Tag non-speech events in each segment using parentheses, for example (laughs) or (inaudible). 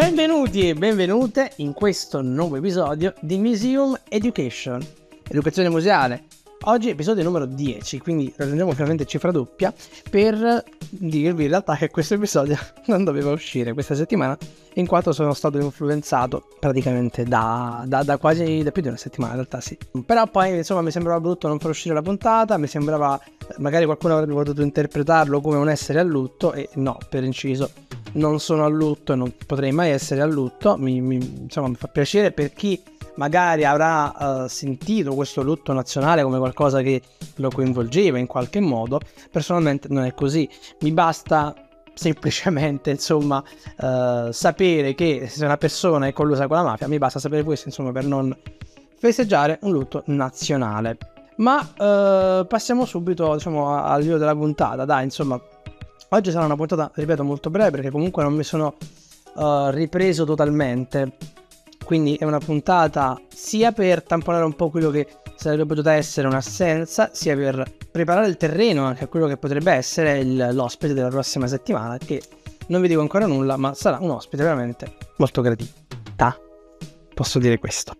Benvenuti e benvenute in questo nuovo episodio di Museum Education, educazione museale. Oggi episodio numero 10, quindi raggiungiamo finalmente cifra doppia per dirvi in realtà che questo episodio (laughs) non doveva uscire questa settimana in quanto sono stato influenzato praticamente da, da, da quasi da più di una settimana in realtà sì. Però poi insomma mi sembrava brutto non far uscire la puntata, mi sembrava magari qualcuno avrebbe potuto interpretarlo come un essere a lutto e no, per inciso non sono a lutto e non potrei mai essere a lutto, mi, mi, insomma mi fa piacere per chi magari avrà uh, sentito questo lutto nazionale come qualcosa che lo coinvolgeva in qualche modo, personalmente non è così, mi basta semplicemente (laughs) insomma uh, sapere che se una persona è collusa con la mafia, mi basta sapere questo insomma per non festeggiare un lutto nazionale. Ma uh, passiamo subito diciamo al video della puntata, dai insomma oggi sarà una puntata ripeto molto breve perché comunque non mi sono ripreso totalmente quindi è una puntata sia per tamponare un po' quello che sarebbe potuta essere un'assenza, sia per preparare il terreno anche a quello che potrebbe essere il, l'ospite della prossima settimana, che non vi dico ancora nulla, ma sarà un ospite veramente molto gradita. Posso dire questo.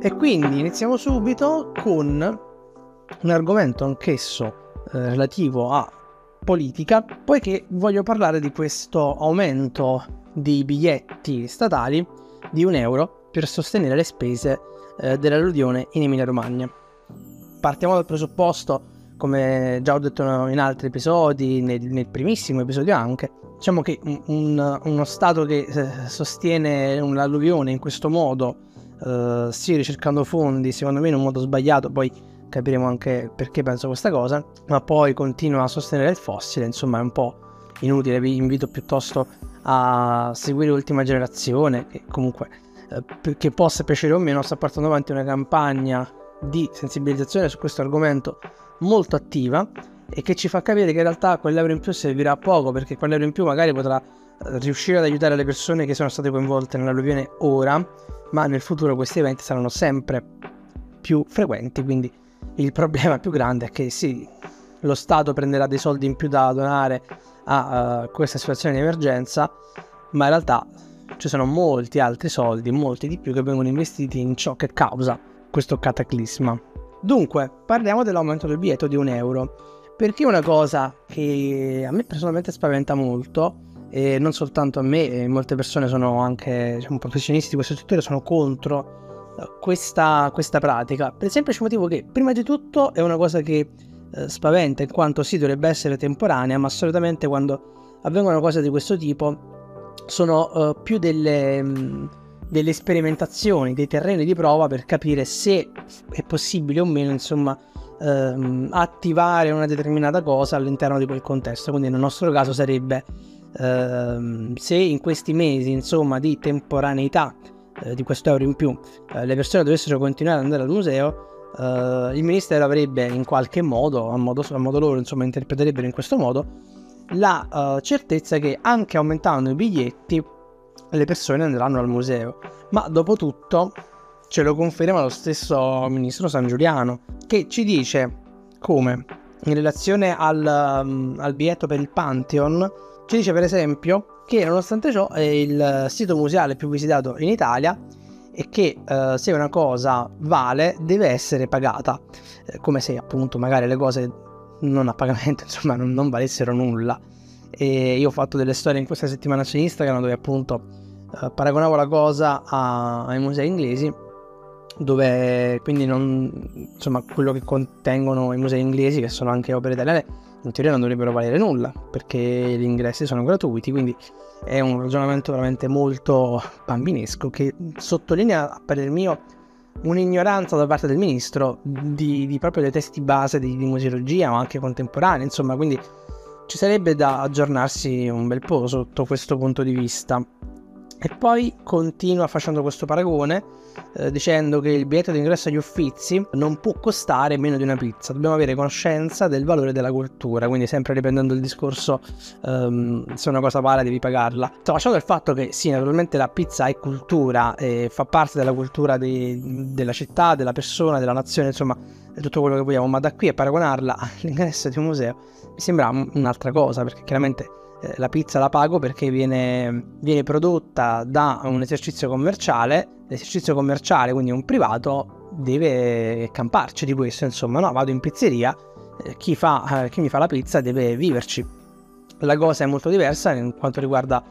E quindi iniziamo subito con un argomento anch'esso eh, relativo a politica, poiché voglio parlare di questo aumento di biglietti statali di un euro per sostenere le spese eh, dell'alluvione in Emilia Romagna. Partiamo dal presupposto, come già ho detto in altri episodi, nel, nel primissimo episodio anche, diciamo che un, uno Stato che eh, sostiene l'alluvione in questo modo, eh, sì ricercando fondi, secondo me in un modo sbagliato, poi capiremo anche perché penso questa cosa, ma poi continua a sostenere il fossile, insomma è un po' inutile, vi invito piuttosto a seguire l'ultima generazione, che comunque eh, che possa piacere o meno sta portando avanti una campagna di sensibilizzazione su questo argomento molto attiva e che ci fa capire che in realtà quell'euro in più servirà a poco perché quell'euro in più magari potrà eh, riuscire ad aiutare le persone che sono state coinvolte nell'alluvione ora, ma nel futuro questi eventi saranno sempre più frequenti, quindi il problema più grande è che sì, lo Stato prenderà dei soldi in più da donare a uh, questa situazione di emergenza, ma in realtà ci sono molti altri soldi, molti di più che vengono investiti in ciò che causa questo cataclisma. Dunque, parliamo dell'aumento del biglietto di un euro, perché una cosa che a me personalmente spaventa molto, e non soltanto a me, molte persone sono anche diciamo, professionisti di questo settore, sono contro questa, questa, pratica per il semplice motivo che prima di tutto è una cosa che eh, spaventa in quanto sì dovrebbe essere temporanea ma solitamente quando avvengono cose di questo tipo sono uh, più delle, mh, mm, delle, sperimentazioni, dei terreni di prova per capire se è possibile o meno insomma ehm, attivare una determinata cosa all'interno di quel contesto. Quindi nel nostro caso sarebbe ehm, se in questi mesi insomma di temporaneità eh, di questo euro in più eh, le persone dovessero continuare ad andare al museo, eh, il ministero avrebbe in qualche modo, a modo, a modo loro, insomma, interpreterebbero in questo modo, la eh, certezza che anche aumentando i biglietti le persone andranno al museo. Ma dopo tutto ce lo conferma lo stesso ministro San Giuliano, che ci dice come in relazione al, um, al biglietto per il Pantheon, ci dice per esempio che nonostante ciò è il sito museale più visitato in Italia e che eh, se una cosa vale deve essere pagata, eh, come se appunto magari le cose non a pagamento (laughs) insomma non, non, valessero nulla. E io ho fatto delle storie in questa settimana su Instagram dove appunto eh, paragonavo la cosa a, ai musei inglesi dove quindi non insomma quello che contengono i musei inglesi che sono anche opere italiane in teoria non dovrebbero valere nulla perché gli ingressi sono gratuiti, quindi è un ragionamento veramente molto bambinesco che sottolinea, a parer mio, un'ignoranza da parte del ministro di, di proprio dei testi base di, di museologia o anche contemporanea, insomma, quindi ci sarebbe da aggiornarsi un bel po' sotto questo punto di vista. E poi continua facendo questo paragone eh, dicendo che il biglietto d'ingresso agli uffizi non può costare meno di una pizza, dobbiamo avere conoscenza del valore della cultura, quindi sempre riprendendo il discorso um, se una cosa vale devi pagarla. Tralasciando il fatto che sì, naturalmente la pizza è cultura e fa parte della cultura di, della città, della persona, della nazione, insomma è tutto quello che vogliamo, ma da qui a paragonarla (laughs) all'ingresso di un museo mi sembra un'altra cosa, perché chiaramente eh, la pizza la pago perché viene, viene prodotta da un esercizio commerciale, l'esercizio commerciale, quindi un privato, deve camparci di questo, insomma, no, vado in pizzeria, eh, chi, fa, eh, chi mi fa la pizza deve viverci. La cosa è molto diversa in quanto riguarda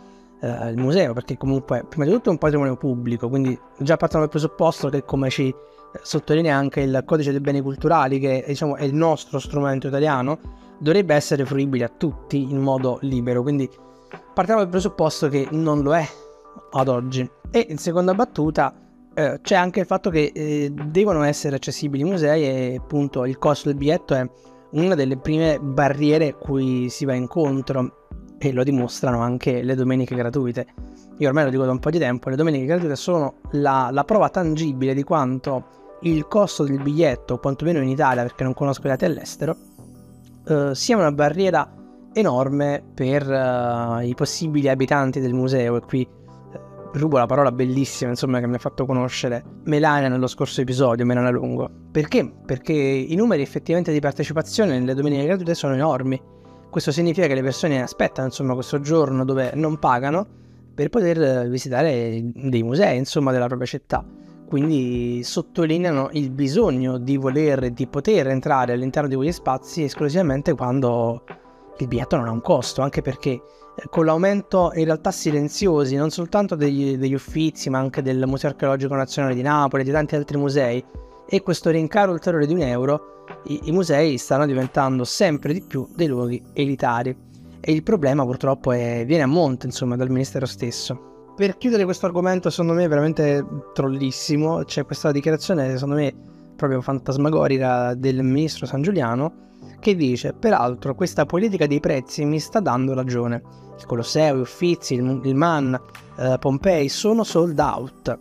il museo, perché comunque prima di tutto è un patrimonio pubblico, quindi già partiamo dal presupposto che come ci sottolinea anche il codice dei beni culturali, che diciamo, è il nostro strumento italiano, dovrebbe essere fruibile a tutti in modo libero, quindi partiamo dal presupposto che non lo è ad oggi. E in seconda battuta eh, c'è anche il fatto che eh, devono essere accessibili i musei e appunto il costo del biglietto è una delle prime barriere cui si va incontro e lo dimostrano anche le domeniche gratuite. Io ormai lo dico da un po' di tempo, le domeniche gratuite sono la, la prova tangibile di quanto il costo del biglietto, quantomeno in Italia perché non conosco i dati all'estero, eh, sia una barriera enorme per uh, i possibili abitanti del museo e qui rubo la parola bellissima, insomma, che mi ha fatto conoscere Melania nello scorso episodio, Melania Lungo. Perché? Perché i numeri effettivamente di partecipazione nelle domeniche gratuite sono enormi. Questo significa che le persone aspettano, insomma, questo giorno dove non pagano per poter visitare dei musei, insomma, della propria città. Quindi sottolineano il bisogno di voler di poter entrare all'interno di quegli spazi esclusivamente quando il biglietto non ha un costo, anche perché con l'aumento in realtà silenziosi non soltanto degli, degli Uffizi ma anche del Museo Archeologico Nazionale di Napoli e di tanti altri musei e questo rincaro ulteriore di un euro i, i musei stanno diventando sempre di più dei luoghi elitari. E il problema purtroppo è, viene a monte insomma dal ministero stesso per chiudere questo argomento secondo me veramente trollissimo c'è questa dichiarazione secondo me proprio fantasmagorica del ministro San Giuliano che dice peraltro questa politica dei prezzi mi sta dando ragione. Il Colosseo, gli Uffizi, il, il Man, eh, Pompei sono sold out.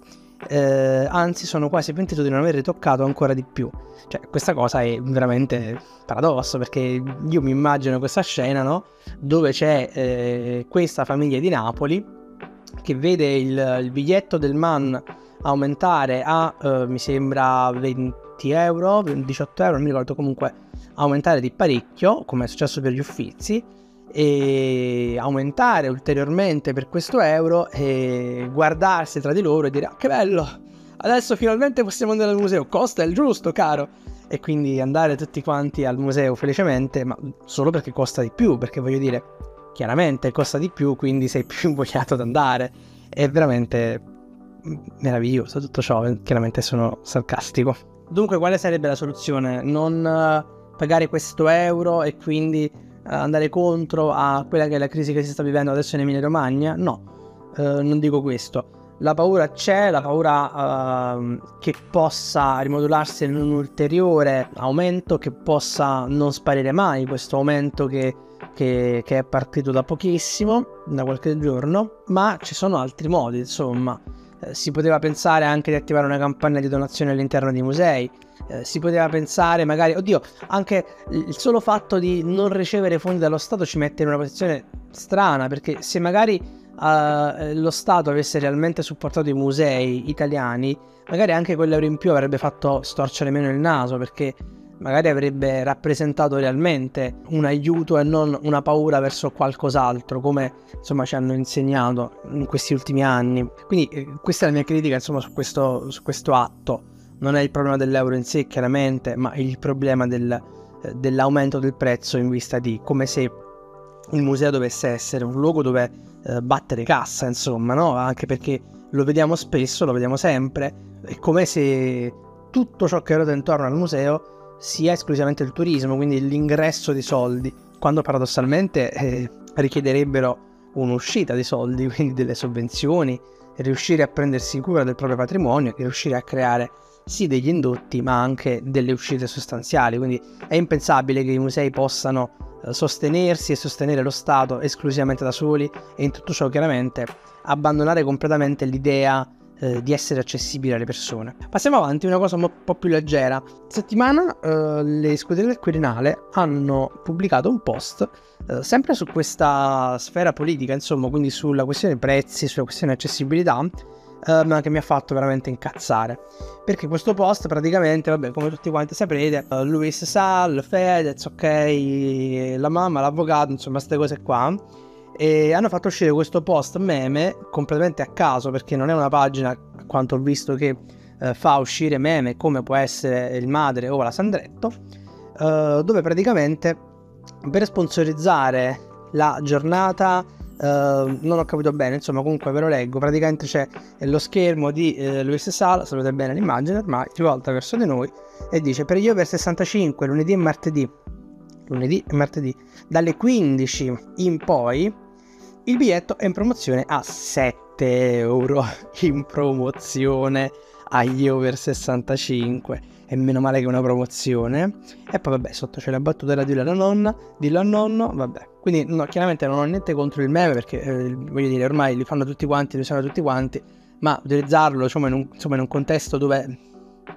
Eh, anzi sono quasi pentito di non aver toccato ancora di più. Cioè, questa cosa è veramente paradosso perché io mi immagino questa scena, no? Dove c'è eh, questa famiglia di Napoli che vede il, il biglietto del man aumentare a, eh, mi sembra, 20 euro, 18 euro, non mi ricordo comunque aumentare di parecchio, come è successo per gli Uffizi, e aumentare ulteriormente per questo euro e guardarsi tra di loro e dire ah, che bello, adesso finalmente possiamo andare al museo, costa il giusto caro. E quindi andare tutti quanti al museo felicemente, ma solo perché costa di più, perché voglio dire, chiaramente costa di più, quindi sei (laughs) più invogliato ad andare, è veramente meraviglioso tutto ciò, chiaramente sono sarcastico. Dunque quale sarebbe la soluzione? Non pagare questo euro e quindi uh, andare contro a quella che è la crisi che si sta vivendo adesso in Emilia Romagna? No, uh, non dico questo. La paura c'è, la paura uh, che possa rimodularsi in un ulteriore aumento, che possa non sparire mai questo aumento che, che, che è partito da pochissimo, da qualche giorno, ma ci sono altri modi, insomma. Eh, si poteva pensare anche di attivare una campagna di donazione all'interno dei musei, eh, si poteva pensare magari, oddio, anche il solo fatto di non ricevere fondi dallo Stato ci mette in una posizione strana, perché se magari uh, lo Stato avesse realmente supportato i musei italiani, magari anche quell'euro in più avrebbe fatto storcere meno il naso, perché magari avrebbe rappresentato realmente un aiuto e non una paura verso qualcos'altro, come insomma ci hanno insegnato in questi ultimi anni. Quindi eh, questa è la mia critica insomma su questo, su questo atto. Non è il problema dell'euro in sé chiaramente, ma il problema del, eh, dell'aumento del prezzo in vista di come se il museo dovesse essere un luogo dove eh, battere cassa, insomma, no? Anche perché lo vediamo spesso, lo vediamo sempre, è come se tutto ciò che ruota intorno al museo sia esclusivamente il turismo, quindi l'ingresso di soldi, quando paradossalmente eh, richiederebbero un'uscita di soldi, (laughs) quindi delle sovvenzioni, riuscire a prendersi cura del proprio patrimonio, riuscire a creare sì degli indotti ma anche delle uscite sostanziali, quindi è impensabile che i musei possano eh, sostenersi e sostenere lo Stato esclusivamente da soli e in tutto ciò chiaramente abbandonare completamente l'idea eh, di essere accessibile alle persone. Passiamo avanti, una cosa un po' più leggera. Settimana eh, le scuderie del Quirinale hanno pubblicato un post eh, sempre su questa sfera politica, insomma, quindi sulla questione prezzi, sulla questione accessibilità. Ma che mi ha fatto veramente incazzare perché questo post praticamente vabbè come tutti quanti saprete uh, Luis Sal, Fedez ok la mamma l'avvocato insomma queste cose qua e hanno fatto uscire questo post meme completamente a caso perché non è una pagina, a quanto ho visto, che eh, fa uscire meme come può essere il Madre o la Sandretto, eh, dove praticamente per sponsorizzare la giornata Uh, non ho capito bene, insomma, comunque ve lo leggo. Praticamente c'è lo schermo di uh, Luis Sala, sapete bene l'immagine ormai, rivolta verso di noi e dice per gli over 65 lunedì e martedì, lunedì e martedì, dalle 15 in poi, il biglietto è in promozione a 7 euro (laughs) in promozione agli over 65 e meno male che una promozione. E poi vabbè sotto c'è la battuta da dire alla nonna dillo al nonno vabbè. Quindi no, chiaramente non ho niente contro il meme perché eh, voglio dire ormai li fanno tutti quanti li usano tutti quanti ma utilizzarlo insomma in un, insomma, in un contesto dove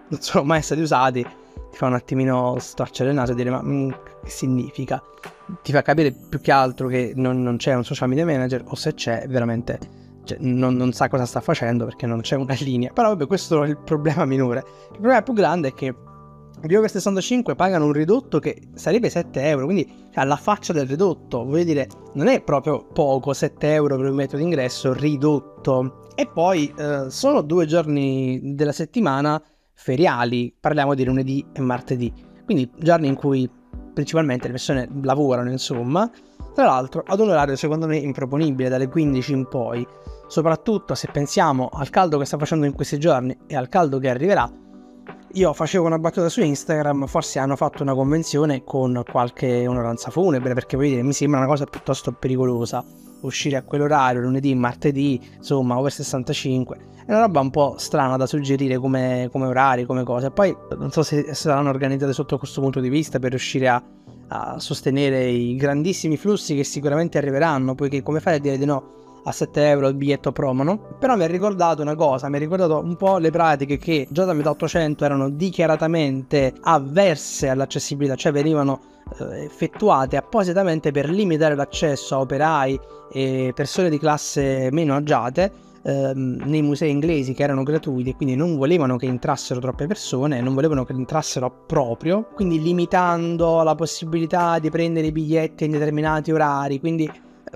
non sono mai stati usati ti fa un attimino storcere il naso e dire ma mm, che significa ti fa capire più che altro che non, non c'è un social media manager o se c'è veramente cioè, non, non, sa cosa sta facendo perché non c'è una (laughs) linea. Però vabbè, questo è il problema minore. Il problema più grande è che gli over 65 pagano un ridotto che sarebbe 7 euro, quindi alla faccia del ridotto, voglio dire, non è proprio poco 7 euro per un metro d'ingresso ridotto. E poi eh, sono due giorni della settimana feriali, parliamo di lunedì e martedì, quindi giorni in cui principalmente le persone lavorano, insomma, tra l'altro ad un orario secondo me improponibile dalle 15 in poi, soprattutto se pensiamo al caldo che sta facendo in questi giorni e al caldo che arriverà. Io facevo una battuta su Instagram, forse hanno fatto una convenzione con qualche onoranza funebre, perché voglio dire, mi sembra una cosa piuttosto pericolosa uscire a quell'orario, lunedì, martedì, insomma, over 65. È una roba un po' strana da suggerire come, come orari, come cose. Poi non so se saranno organizzate sotto questo punto di vista per riuscire a a sostenere i grandissimi flussi che sicuramente arriveranno, poiché come fai a dire di no a 7 euro il biglietto promo, no? Però mi ha ricordato una cosa, mi ha ricordato un po' le pratiche che già da metà 800 erano dichiaratamente avverse all'accessibilità, cioè venivano eh, effettuate appositamente per limitare l'accesso a operai e persone di classe meno agiate ehm, nei musei inglesi che erano gratuiti e quindi non volevano che entrassero troppe persone, non volevano che entrassero proprio, quindi limitando la possibilità di prendere i biglietti in determinati orari, quindi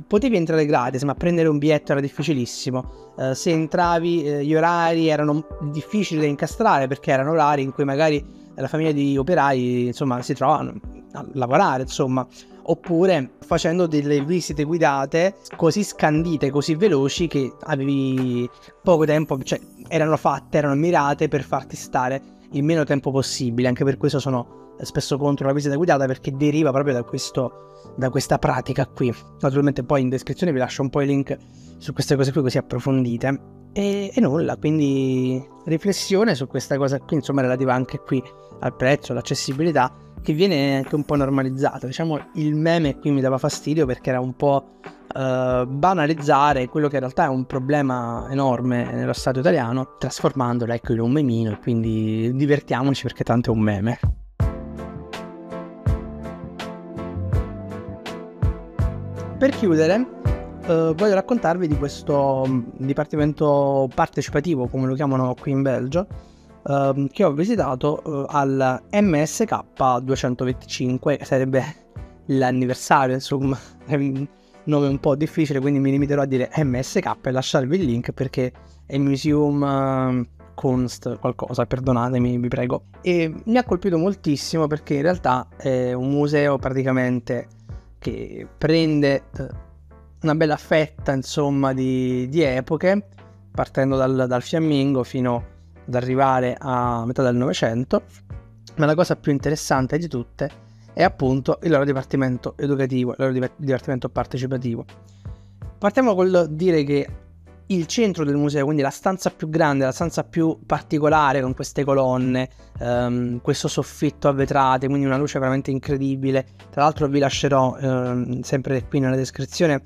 potevi entrare gratis, ma prendere un biglietto era difficilissimo. Uh, se entravi, uh, gli orari erano difficili da incastrare perché erano orari in cui magari la famiglia di operai, insomma, si trovavano a lavorare, insomma oppure facendo delle visite guidate così scandite, così veloci che avevi poco tempo, cioè erano fatte, erano mirate per farti stare il meno tempo possibile, anche per questo sono spesso contro la visita guidata perché deriva proprio da, questo, da questa pratica qui. Naturalmente poi in descrizione vi lascio un po' i link su queste cose qui così approfondite. E, e nulla, quindi riflessione su questa cosa qui, insomma relativa anche qui al prezzo, all'accessibilità che viene anche un po' normalizzato. Diciamo il meme qui mi dava fastidio perché era un po' uh, banalizzare quello che in realtà è un problema enorme nello Stato italiano, trasformandolo ecco in un memino e quindi divertiamoci perché tanto è un meme. Per chiudere, uh, voglio raccontarvi di questo mm, dipartimento partecipativo, come lo chiamano qui in Belgio, uh, che ho visitato uh, al MSK 225, sarebbe l'anniversario, insomma, è un nome un po' difficile, quindi mi limiterò a dire MSK e lasciarvi il link perché è Museum uh, Kunst qualcosa, perdonatemi, vi prego. E mi ha colpito moltissimo perché in realtà è un museo praticamente che prende eh, una bella fetta, insomma, di, di epoche, partendo dal, dal fiammingo fino ad arrivare a metà del Novecento, ma la cosa più interessante di tutte è appunto il loro dipartimento educativo, il loro dipartimento partecipativo. Partiamo col dire che il centro del museo, quindi la stanza più grande, la stanza più particolare con queste colonne, um, questo soffitto a vetrate, quindi una luce veramente incredibile. Tra l'altro vi lascerò um, sempre qui nella descrizione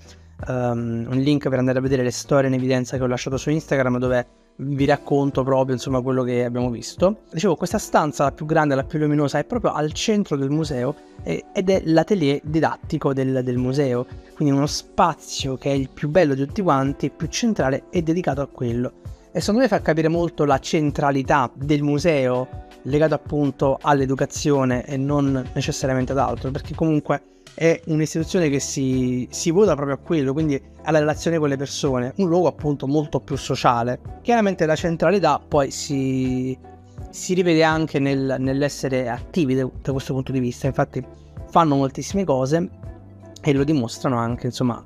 um, un link per andare a vedere le storie in evidenza che ho lasciato su Instagram dove vi racconto proprio insomma quello che abbiamo visto. Dicevo, questa stanza, la più grande, la più luminosa, è proprio al centro del museo eh, ed è l'atelier didattico del, del, museo, quindi uno spazio che è il più bello di tutti quanti, più centrale e dedicato a quello. E secondo me fa capire molto la centralità del museo legato appunto all'educazione e non necessariamente ad altro, perché comunque è un'istituzione che si, si vota proprio a quello, quindi alla relazione con le persone, un luogo appunto molto più sociale. Chiaramente la centralità poi si, si rivede anche nel, nell'essere attivi da, da questo punto di vista, infatti fanno moltissime cose e lo dimostrano anche, insomma,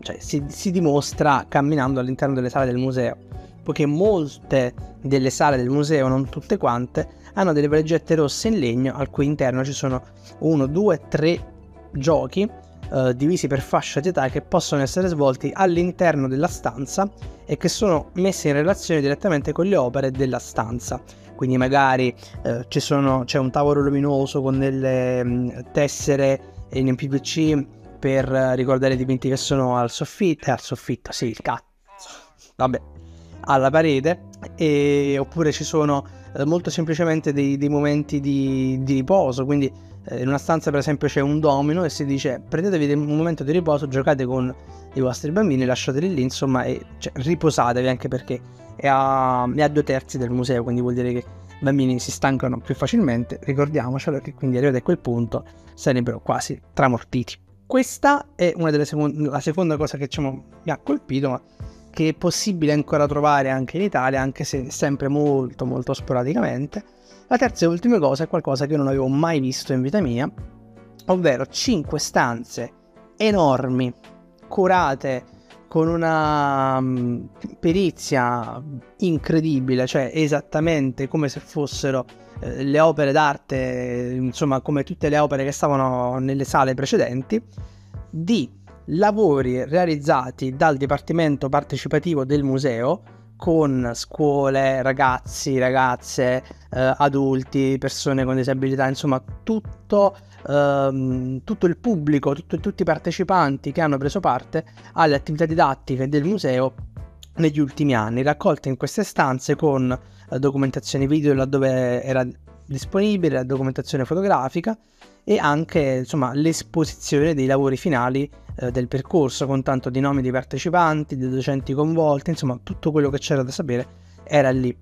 cioè si, si dimostra camminando all'interno delle sale del museo, poiché molte delle sale del museo, non tutte quante, hanno delle valigette rosse in legno al cui interno ci sono uno, due, tre giochi eh, divisi per fascia di età che possono essere svolti all'interno della stanza e che sono messi in relazione direttamente con le opere della stanza. Quindi magari eh, sono, c'è un tavolo luminoso con delle mh, mm, tessere in PVC per ricordare i dipinti che sono al soffitto, eh, al soffitto, sì, il cazzo, vabbè, alla parete, e, oppure ci sono eh, molto semplicemente dei, dei momenti di, di, riposo, quindi eh, in una stanza per esempio c'è un domino e si dice prendetevi un momento di riposo, giocate con i vostri bambini, lasciateli lì insomma e cioè, riposatevi anche perché è a, è a due terzi del museo, quindi vuol dire che i bambini si stancano più facilmente, ricordiamocelo che quindi arrivati a quel punto sarebbero quasi tramortiti. Questa è una delle seconde, la seconda cosa che diciamo, mi ha colpito, ma che è possibile ancora trovare anche in Italia, anche se sempre molto molto sporadicamente. La terza e ultima cosa è qualcosa che non avevo mai visto in vita mia, ovvero 5 stanze enormi, curate con una um, perizia incredibile, cioè esattamente come se fossero eh, le opere d'arte, insomma come tutte le opere che stavano nelle sale precedenti, di lavori realizzati dal Dipartimento Partecipativo del museo con scuole, ragazzi, ragazze, eh, adulti, persone con disabilità, insomma tutto, ehm, tutto il pubblico, tutto, tutti i partecipanti che hanno preso parte alle attività didattiche del museo negli ultimi anni, raccolte in queste stanze con eh, documentazione video laddove era disponibile, la documentazione fotografica e anche insomma, l'esposizione dei lavori finali eh, del percorso con tanto di nomi di partecipanti, di docenti coinvolti, insomma tutto quello che c'era da sapere era lì.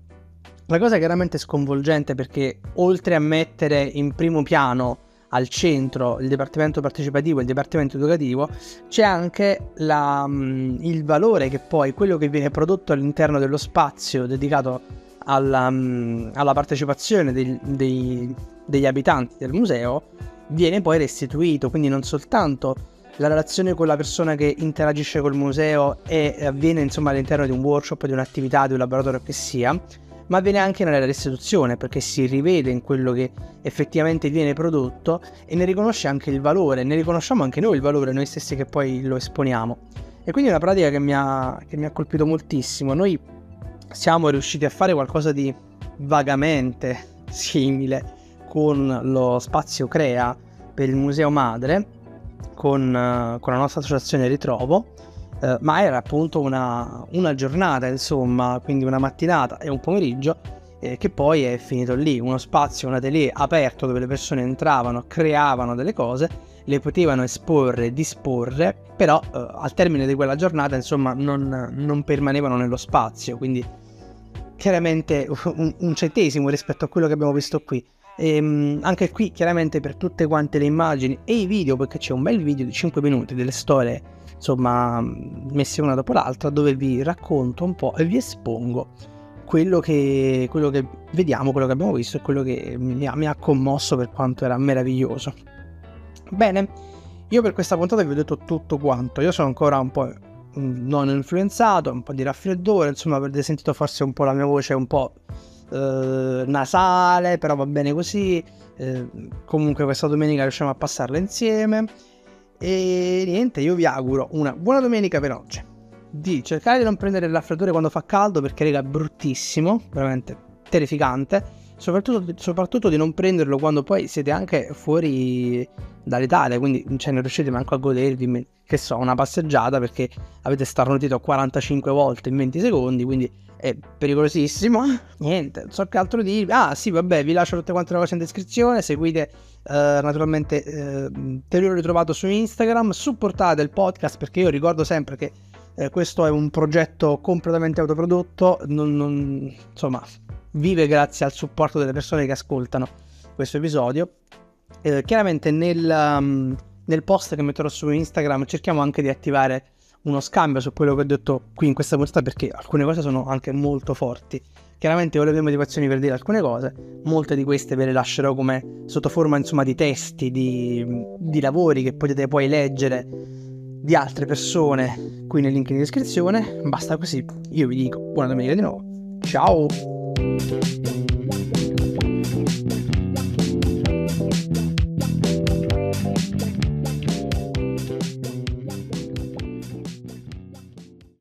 La cosa chiaramente sconvolgente perché oltre a mettere in primo piano al centro il dipartimento partecipativo e il dipartimento educativo, c'è anche la, mm, il valore che poi quello che viene prodotto all'interno dello spazio dedicato alla, mm, alla partecipazione dei, dei, degli abitanti del museo viene poi restituito, quindi non soltanto la relazione con la persona che interagisce col museo e avviene insomma all'interno di un workshop, di un'attività, di un laboratorio che sia, ma avviene anche nella restituzione perché si rivede in quello che effettivamente viene prodotto e ne riconosce anche il valore, ne riconosciamo anche noi il valore, noi stessi che poi lo esponiamo. E quindi è una pratica che mi ha, che mi ha colpito moltissimo. Noi siamo riusciti a fare qualcosa di vagamente simile con lo spazio Crea per il Museo Madre, con, uh, con la nostra associazione Ritrovo, uh, ma era appunto una, una, giornata, insomma, quindi una mattinata e un pomeriggio eh, che poi è finito lì, uno spazio, un atelier aperto dove le persone entravano, creavano delle cose, le potevano esporre, disporre, però uh, al termine di quella giornata, insomma, non, non permanevano nello spazio, quindi chiaramente (laughs) un, un centesimo rispetto a quello che abbiamo visto qui. E, um, anche qui chiaramente per tutte quante le immagini e i video perché c'è un bel video di 5 minuti delle storie insomma messe una dopo l'altra dove vi racconto un po' e vi espongo quello che, quello che vediamo, quello che abbiamo visto e quello che mi ha, mi ha commosso per quanto era meraviglioso. Bene, io per questa puntata vi ho detto tutto quanto, io sono ancora un po' non influenzato, un po' di raffreddore, insomma avrete sentito forse un po' la mia voce un po' eh, nasale, però va bene così. Eh, comunque questa domenica riusciamo a passarla insieme. E niente, io vi auguro una buona domenica oggi. Di cercare di non prendere il raffreddore quando fa caldo perché rega è bruttissimo, veramente terrificante. Soprattutto, soprattutto, di non prenderlo quando poi siete anche fuori dall'Italia, quindi cioè, non riuscite manco a godervi, che so, una passeggiata perché avete starnutito 45 volte in 20 secondi, quindi è pericolosissimo. (laughs) Niente, non so che altro dire. Ah, sì, vabbè, vi lascio tutte quante le cose in descrizione. Seguite eh, naturalmente eh, te l'ho ritrovato su Instagram. Supportate il podcast perché io ricordo sempre che eh, questo è un progetto completamente autoprodotto. Non, non, insomma, vive grazie al supporto delle persone che ascoltano questo episodio. Eh, chiaramente nel, um, nel post che metterò su Instagram cerchiamo anche di attivare uno scambio su quello che ho detto qui in questa puntata perché alcune cose sono anche molto forti. Chiaramente ho le mie motivazioni per dire alcune cose, molte di queste ve le lascerò come sotto forma insomma di testi, di, di lavori che potete poi leggere di altre persone qui nel link in descrizione. Basta così, io vi dico buona domenica di nuovo. Ciao! Thank you.